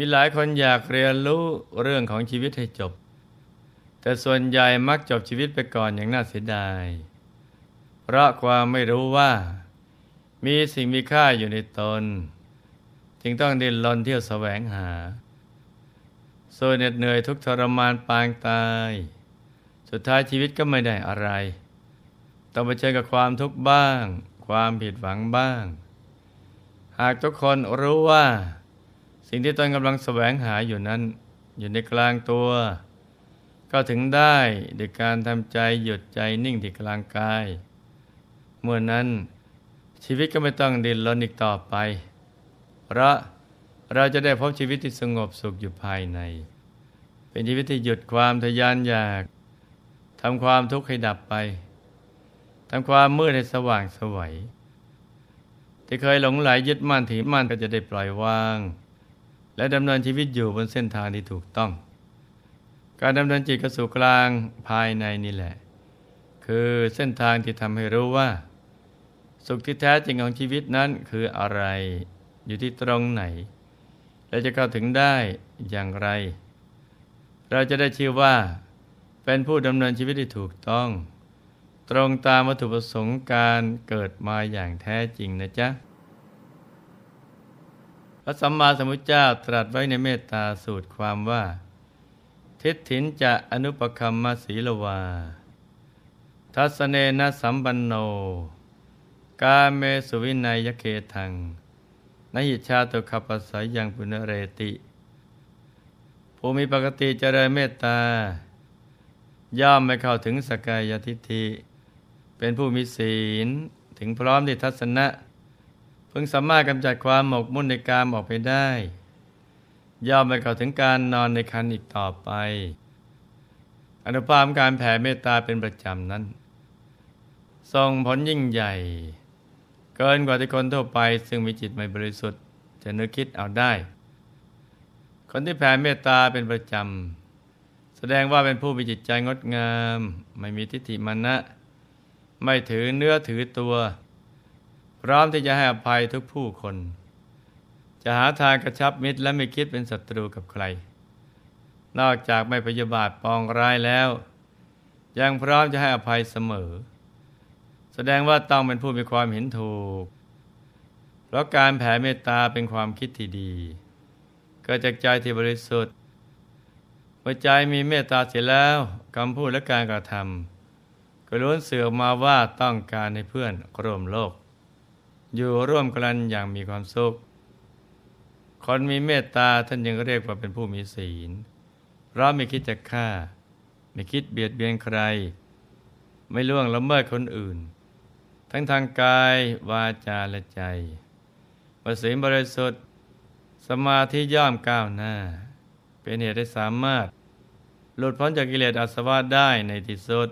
มีหลายคนอยากเรียนรู้เรื่องของชีวิตให้จบ แต่ส่วนใหญ่มักจบชีวิตไปก่อนอย่างน่าเสียดาย เพราะความไม่รู้ว่า มีสิ่งมีค่าอยู่ในตน จึงต้องดิ้นรนเที่ยวแสวงหาส่เหน็ดเหนื่อยทุกทรมานปางตาย สุดท้ายชีวิตก็ไม่ได้อะไร ต้องไปเจอกับความทุกข์บ้าง ความผิดหวังบ้าง หากทุกคนรู้ว่า สิ่งที่ตนกำลังแสวงหาอยู่นั้น อยู่ในกลางตัว ก็ถึงได้โดยการทำใจหยุดใจนิ่งที่กลางกาย เมื่อนั้นชีวิตก็ไม่ต้องดิ้นรนอีกต่อไป เพราะเราจะได้พบชีวิตที่สงบสุขอยู่ภายใน เป็นชีวิตที่หยุดความทยานอยากทำความทุกข์ให้ดับไปทำความมืดให้สว่างสวัยที่เคยหลงไหลยึดมั่นถือมั่นก็จะได้ปล่อยวาง และดำเนินชีวิตอยู่บนเส้นทางที่ถูกต้อง การดำเนินจิตกระสู่กลางภายในนี่แหละ คือเส้นทางที่ทำให้รู้ว่า สุขที่แท้จริงของชีวิตนั้นคืออะไร อยู่ที่ตรงไหน และจะเข้าถึงได้อย่างไร เราจะได้ชื่อว่า เป็นผู้ดำเนินชีวิตที่ถูกต้อง ตรงตามวัตถุประสงค์การเกิดมาอย่างแท้จริงนะจ๊ะ ระสัมมาสัมพุทธเจ้าตรัสไว้ในเมตตาสูตรความว่า ทิฏฐินจะอนุปคัมมาศีลวา ทัศเนนะสัมปันโน กาเมสุวินัยยเคทังนหิชาตุขับปัสสายังปุณเรติ ผู้มีปกติเจริญเมตตา ย่อมไม่เข้าถึงสกายทิฏฐิ เป็นผู้มีศีลถึงพร้อมในทัศนะ พิ่งสามารถกำจัดความหมกมุ่นในการออกไปได้ ย่อมไม่เข้าถึงการนอนในคันอีกต่อไปอนุภาพการแผ่เมตตาเป็นประจำนั้นทรงผลยิ่งใหญ่ เกินกว่าที่คนทั่วไป ซึ่งมีจิตไม่บริสุทธิ์ จะนึกคิดเอาได้ คนที่แผ่เมตตาเป็นประจำ แสดงว่าเป็นผู้มีจิตใจงดงาม ไม่มีทิฏฐิมานะ ไม่ถือเนื้อถือตัว ร้อมที่จะให้อภัยทุกผู้คน จะหาทางกระชับมิตรและไม่คิดเป็นศัตรูกับใคร นอกจากไม่พยาบาทปองร้ายแล้ว ยังพร้อมจะให้อภัยเสมอ แสดงว่าต้องเป็นผู้มีความเห็นถูก เพราะการแผ่เมตตาเป็นความคิดที่ดี เกิดจากใจที่บริสุทธิ์เมื่อใจมีเมตตาเสร็จแล้วคำพูดและการกระทำก็ล้วนเสื่อมมาว่าต้องการให้เพื่อนร่วมโลก อยู่ร่วมกันอย่างมีความสุข คนมีเมตตาท่านยังเรียกว่าเป็นผู้มีศีล เพราะไม่คิดจะฆ่า ไม่คิดเบียดเบียนใคร ไม่ล่วงละเมิดคนอื่น ทั้งทางกายวาจาและใจประสิบริสุทธิ์สมาธิย่อมก้าวหน้า เป็นเหตุให้สามารถ หลุดพ้นจากกิเลสอาสวะได้ในที่สุด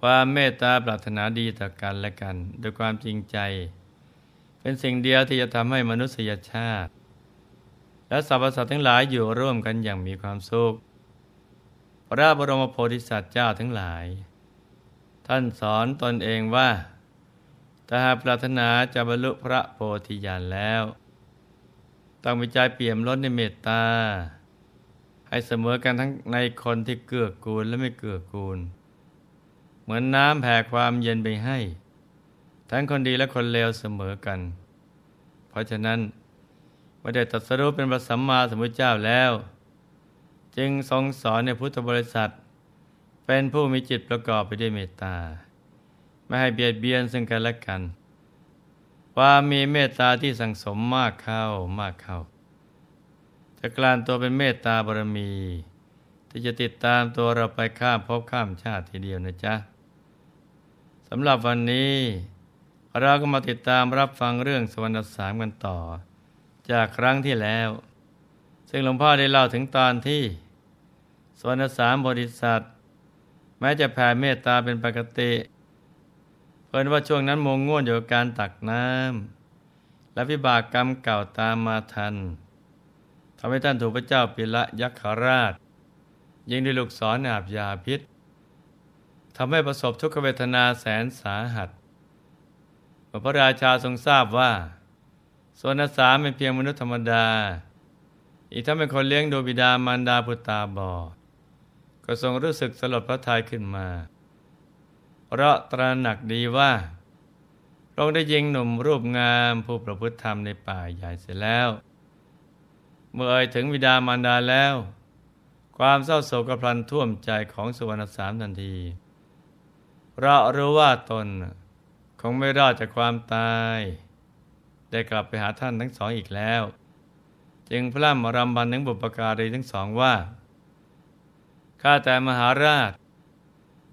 ความเมตตาปรารถนาดีต่อกันและกันด้วยความจริงใจ เป็นสิ่งเดียวที่จะทำให้มนุษยชาติ และสรรพสัตว์ทั้งหลายอยู่ร่วมกันอย่างมีความสุขพระบรมโพธิสัตว์เจ้าทั้งหลาย ท่านสอนตนเองว่าถ้าหากปรารถนาจะบรรลุพระโพธิญาณแล้ว ต้องมีใจเปี่ยมล้นในเมตตา ให้เสมอกันทั้งในคนที่เกื้อกูลและไม่เกื้อกูล มือนน้ำแผ่ความเย็นไปให้ ทั้งคนดีและคนเลวเสมอกัน เพราะฉะนั้นเมื่อได้ตรัสรู้เป็นพระสัมมาสัมพุทธเจ้าแล้ว จึงทรงสอนในพุทธบริษัท เป็นผู้มีจิตประกอบไปด้วยเมตตา ไม่ให้เบียดเบียนซึ่งกันและกันความมีเมตตาที่สังสมมากเข้ามากเข้าจะกลานตัวเป็นเมตตาบารมี ที่จะติดตามตัวเราไปข้ามภพข้ามชาติทีเดียวนะจ๊ะ สำหรับวันนี้ เราก็มาติดตามรับฟังเรื่องสวรรค์สามกันต่อ จากครั้งที่แล้ว ซึ่งหลวงพ่อได้เล่าถึงตอนที่ สวรรค์สามบริษัท แม้จะแผ่เมตตาเป็นปกติเพิ่นว่าช่วงนั้นมงง่วนอยู่กับการตักน้ำและวิบากกรรมเก่าตามมาทันทำให้ท่านถูกพระเจ้าปิละยักษราช ยิงด้วยลูกศรอาบยาพิษ ทำให้ประสบทุกขเวทนาแสนสาหัสพระราชาทรงทราบว่าสวนสามเป็นเพียงมนุษย์ธรรมดา อีกทั้งเป็นคนเลี้ยงดูบิดามารดาพุตาบอด ก็ทรงรู้สึกสลดพระทัยขึ้นมาเพราะตระหนักดีว่าพระองค์ได้ยิงหนุ่มรูปงามผู้ประพฤติธรรมในป่าใหญ่เสร็จแล้ว เมื่อเอ่ยถึงบิดามารดาแล้ว ความเศร้าโศกกระพลันท่วมใจของสุวรรณสามทันที เพราะรู้ว่าตนคงไม่รอดจากความตาย ได้กลับไปหาท่านทั้งสองอีกแล้ว จึงพร่ำรำพันถึงบุปการีทั้งสองว่าข้าแต่มหาราช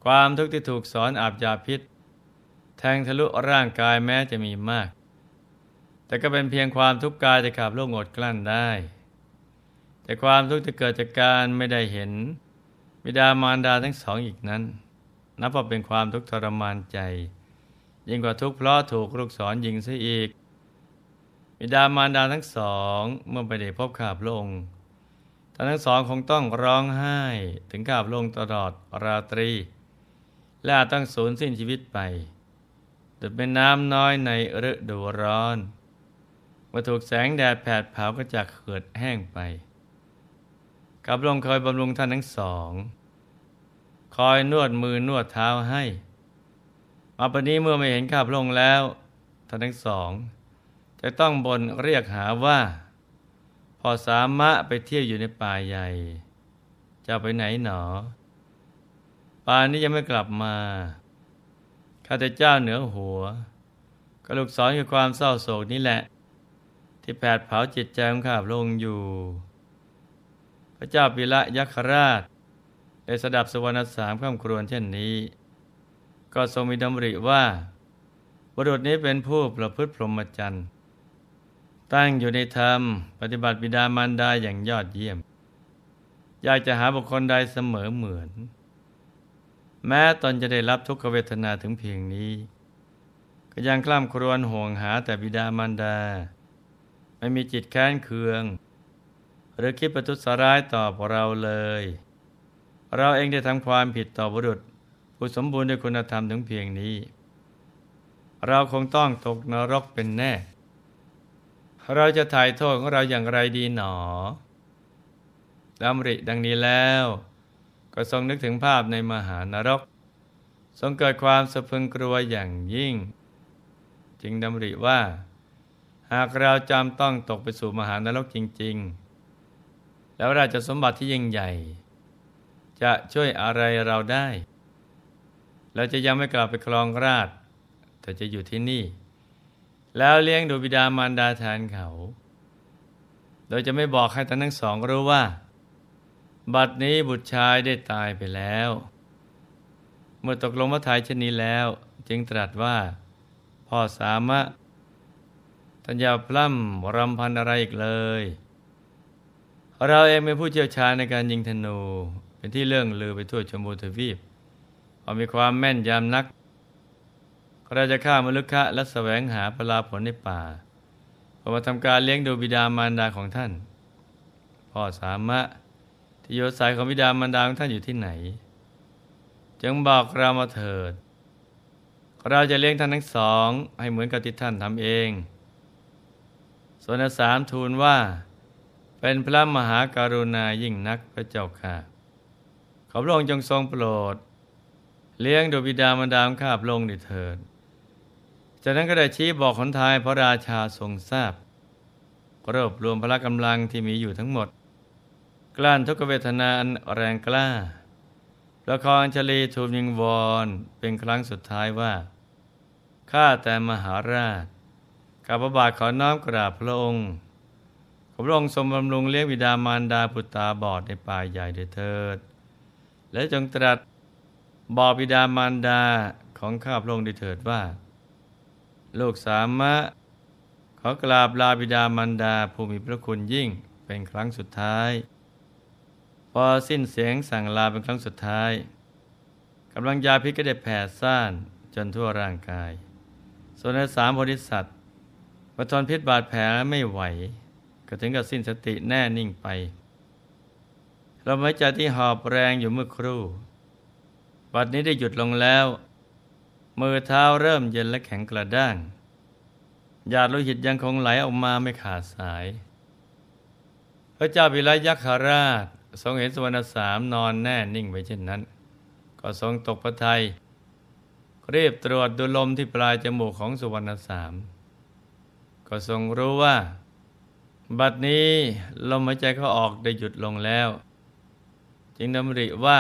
ความทุกข์ที่ถูกสอนอาบยาพิษ แทงทะลุร่างกายแม้จะมีมาก แต่ก็เป็นเพียงความทุกข์กายจะขับโลกอดกลั้นได้ แต่ความทุกข์ที่เกิดจากการไม่ได้เห็น บิดามารดาทั้งสองอีกนั้น นับว่าเป็นความทุกข์ทรมานใจ ยิ่งกว่าทุกข์เพราะถูกลูกศรยิงซะอีกบิดามารดาทั้งสองเมื่อไปได้พบข้าพระองค์ท่านทั้งสองคงต้องร้องไห้ถึงข้าพระองค์ตลอดราตรี และต้องสูญสิ้นชีวิตไปดุดเป็นน้ำน้อยในฤดูร้อนเมื่อถูกแสงแดดแผดเผาก็จะเขือดแห้งไปข้าพระองค์คอยบำรุงท่านทั้งสอง คอยนวดมือนวดเท้าให้ มาปนี้เมื่อไม่เห็นข้าพระองค์แล้วท่านทั้งสอง จะต้องบนเรียกหาว่า พอสามะไปเที่ยวอยู่ในป่าใหญ่ จะไปไหนหนอ ป่านี้ยังไม่กลับมา ข้าแต่เจ้าเหนือหัวกระลูกสอนคือความเศร้าโศกนี้แหละ ที่แผดเผาจิตใจของข้าพระองค์อยู่ พระเจ้าปิละยักษราช ได้สดับสวรรณสามข้ามครวนเช่นนี้ ก็ทรงมีดำริว่า บุรุษนี้เป็นผู้ประพฤติพรหมจรรย์ตั้งอยู่ในธรรม ปฏิบัติบิดามารดาอย่างยอดเยี่ยม อยากจะหาบุคคลใดเสมอเหมือน แม้ตนจะได้รับทุกขเวทนาถึงเพียงนี้ ก็ยังคล่ำครวญห่วงหาแต่บิดามารดา ไม่มีจิตแค้นเคือง หรือคิดประทุษร้ายต่อเราเลย เราเองได้ทำความผิดต่อบุรุษผู้สมบูรณ์ด้วยคุณธรรมถึงเพียงนี้ เราคงต้องตกนรกเป็นแน่ เราจะถ่ายโทษของเราอย่างไรดีหนอดำริดังนี้แล้ว ก็ทรงนึกถึงภาพในมหานรก ทรงเกิดความสะพึงกลัวอย่างยิ่ง จึงดำริว่า หากเราจำต้องตกไปสู่มหานรกจริง ๆ แล้วราชสมบัติที่ยิ่งใหญ่ จะช่วยอะไรเราได้ เราจะยังไม่กลับไปครองราช แต่จะอยู่ที่นี่ แล้วเลี้ยงดูบิดามารดาแทนเขา โดยจะไม่บอกให้ทั้งสองรู้ว่า บัดนี้บุตรชายได้ตายไปแล้ว เมื่อตกลงมาทายเช่นนี้แล้ว จึงตรัสว่า พ่อสามะท่านอย่าพล่ำรำพันอะไรอีกเลย เราเองเป็นผู้เชี่ยวชาญในการยิงธนู เป็นที่เรื่องลือไปทั่วชมพูทวีปพอมีความแม่นยำนักเราจะฆ่ามลุกะและแสวงหาปลาผลในป่าพอมาทำการเลี้ยงดูบิดามารดาของท่าน พ่อสามะที่โยสายของบิดามารดาของท่านอยู่ที่ไหน จึงบอกเรามาเถิด เราจะเลี้ยงท่านทั้งสอง ให้เหมือนกับที่ท่านทำเอง ส่วนสามทูลว่า เป็นพระมหาการุณายิ่งนักพระเจ้าค่ะ ขอพระองค์จงทรงโปรด เลี้ยงดูบิดามารดาข้าพระองค์ดิเถิดจากนั้นก็ได้ชี้บอกขนทายพระราชาทรงทราบรวบรวมพละกำลังที่มีอยู่ทั้งหมด กลั้นทุกเวทนาอันแรงกล้าประคองชลีทูลยิงวอนเป็นครั้งสุดท้ายว่า ข้าแต่มหาราชข้าพระบาทขอน้อมกราบพระองค์ขอพระองค์ทรงบำรุงเลี้ยงบิดามารดาปุตตาบอดในป่าใหญ่เดเถิด และจงตรัสบอกบิดามารดาของข้าพระองค์เดเถิดว่า ลูกสามะขอกราบลาบิดามารดาผู้มีพระคุณยิ่งเป็นครั้งสุดท้าย พอสิ้นเสียงสั่งลาเป็นครั้งสุดท้ายกำลังยาพิษก็ได้แผ่ซ่านจนทั่วร่างกาย ส่วนสามบริษัทประทนพิษบาดแผลไม่ไหว ก็ถึงกับสิ้นสติแน่นิ่งไป เราไม่ใจที่หอบแรงอยู่เมื่อครู่บัดนี้ได้หยุดลงแล้ว มือเท้าเริ่มเย็นและแข็งกระด้างหยาดโลหิตยังคงไหลออกมาไม่ขาดสาย พระเจ้าปิรยักษราช ทรงเห็นสุวรรณสามนอนแน่นิ่งไว้เช่นนั้น ก็ทรงตกพระทัยรีบตรวจดูลมที่ปลายจมูกของสุวรรณสาม ก็ทรงรู้ว่า บัดนี้ลมหายใจเขาออกได้หยุดลงแล้ว จึงดำริว่า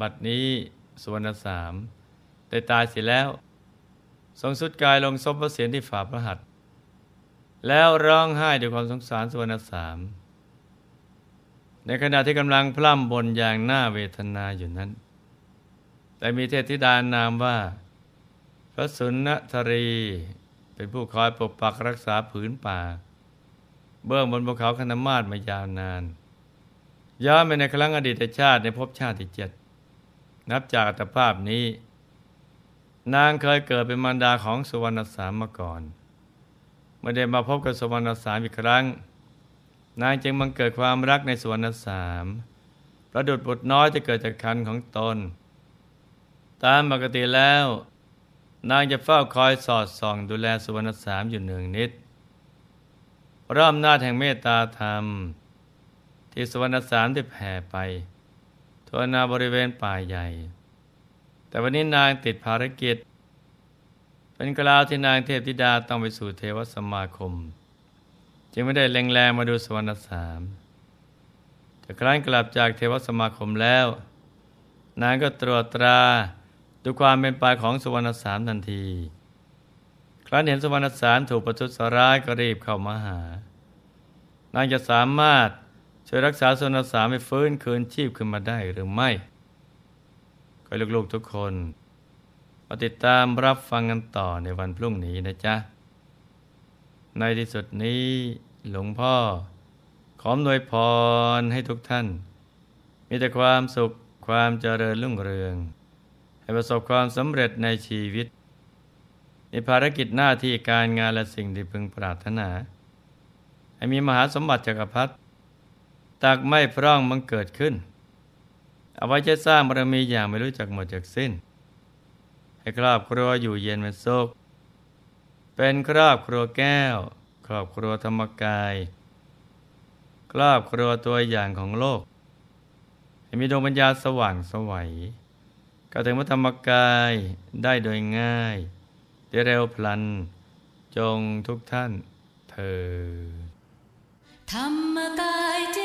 บัดนี้สุวรรณสามได้ตายเสียแล้ว ทรงสุดกายลงซบพระเศียรที่ฝ่าพระหัตถ์แล้วร้องไห้ด้วยความสงสารสุวรรณสาม ในขณะที่กำลังพล่ำบนอย่างน่าเวทนาอยู่นั้น แต่มีเทพธิดานามว่า พระสุนทรีเป็นผู้คอยปกปักรักษาผืนป่า เบื้องบนภูเขาคณมาศมายาวนาน ย้อนไปในครั้งอดีตชาติในภพชาติที่เจ็ดนับจากอัตภาพนี้ นางเคยเกิดเป็นมารดาของสุวรรณสามมาก่อนเมื่อได้มาพบกับสุวรรณสามอีกครั้ง นางจึงบังเกิดความรักในสุวรรณสามประดุดบุตรน้อยจะเกิดจากคันของตน ตามปกติแล้ว นางจะเฝ้าคอยสอดส่องดูแลสุวรรณสามอยู่หนึ่งนิดระอำนาจแห่งเมตตาธรรม ที่สวรรณสามได้แผ่ไปทั่วนาบริเวณป่าใหญ่ แต่วันนี้นางติดภารกิจ เป็นกล่าวที่นางเทพธิดาต้องไปสู่เทวสมาคม จึงไม่ได้แรงแรงมาดูสวรรณสามแต่ครั้นกลับจากเทวสมาคมแล้ว นางก็ตรวจตราดูความเป็นไปของสวรรณสามทันที ครั้นเห็นสวรรณสามถูกประทุษร้ายก็รีบเข้ามาหา นางจะสามารถ ช่วยรักษาสวรรสามให้ฟื้นคืนชีพขึ้นมาได้หรือไม่ก็ลูกๆทุกคนมาติดตามรับฟังกันต่อในวันพรุ่งนี้นะจ๊ะ ในที่สุดนี้หลวงพ่อ ขอมนวยพรให้ทุกท่าน มีแต่ความสุขความเจริญรุ่งเรือง ให้ประสบความสำเร็จในชีวิต ในภารกิจหน้าที่การงานและสิ่งที่พึงปรารถนา ให้มีมหาสมบัติจักรพรรดิ ตักไม่พร่องมังเกิดขึ้น เอาไว้จะสร้างบารมีอย่างไม่รู้จักหมดจากสิ้น ให้ครอบครัวอยู่เย็นเป็นสุขเป็นครอบครัวแก้ว ครอบครัวธรรมกาย ครอบครัวตัวอย่างของโลก ให้มีดวงปัญญาสว่างสวัยก็ถึงพระธรรมกายได้โดยง่ายได้เร็วพลัน จงทุกท่านเธอธรรมกายเจ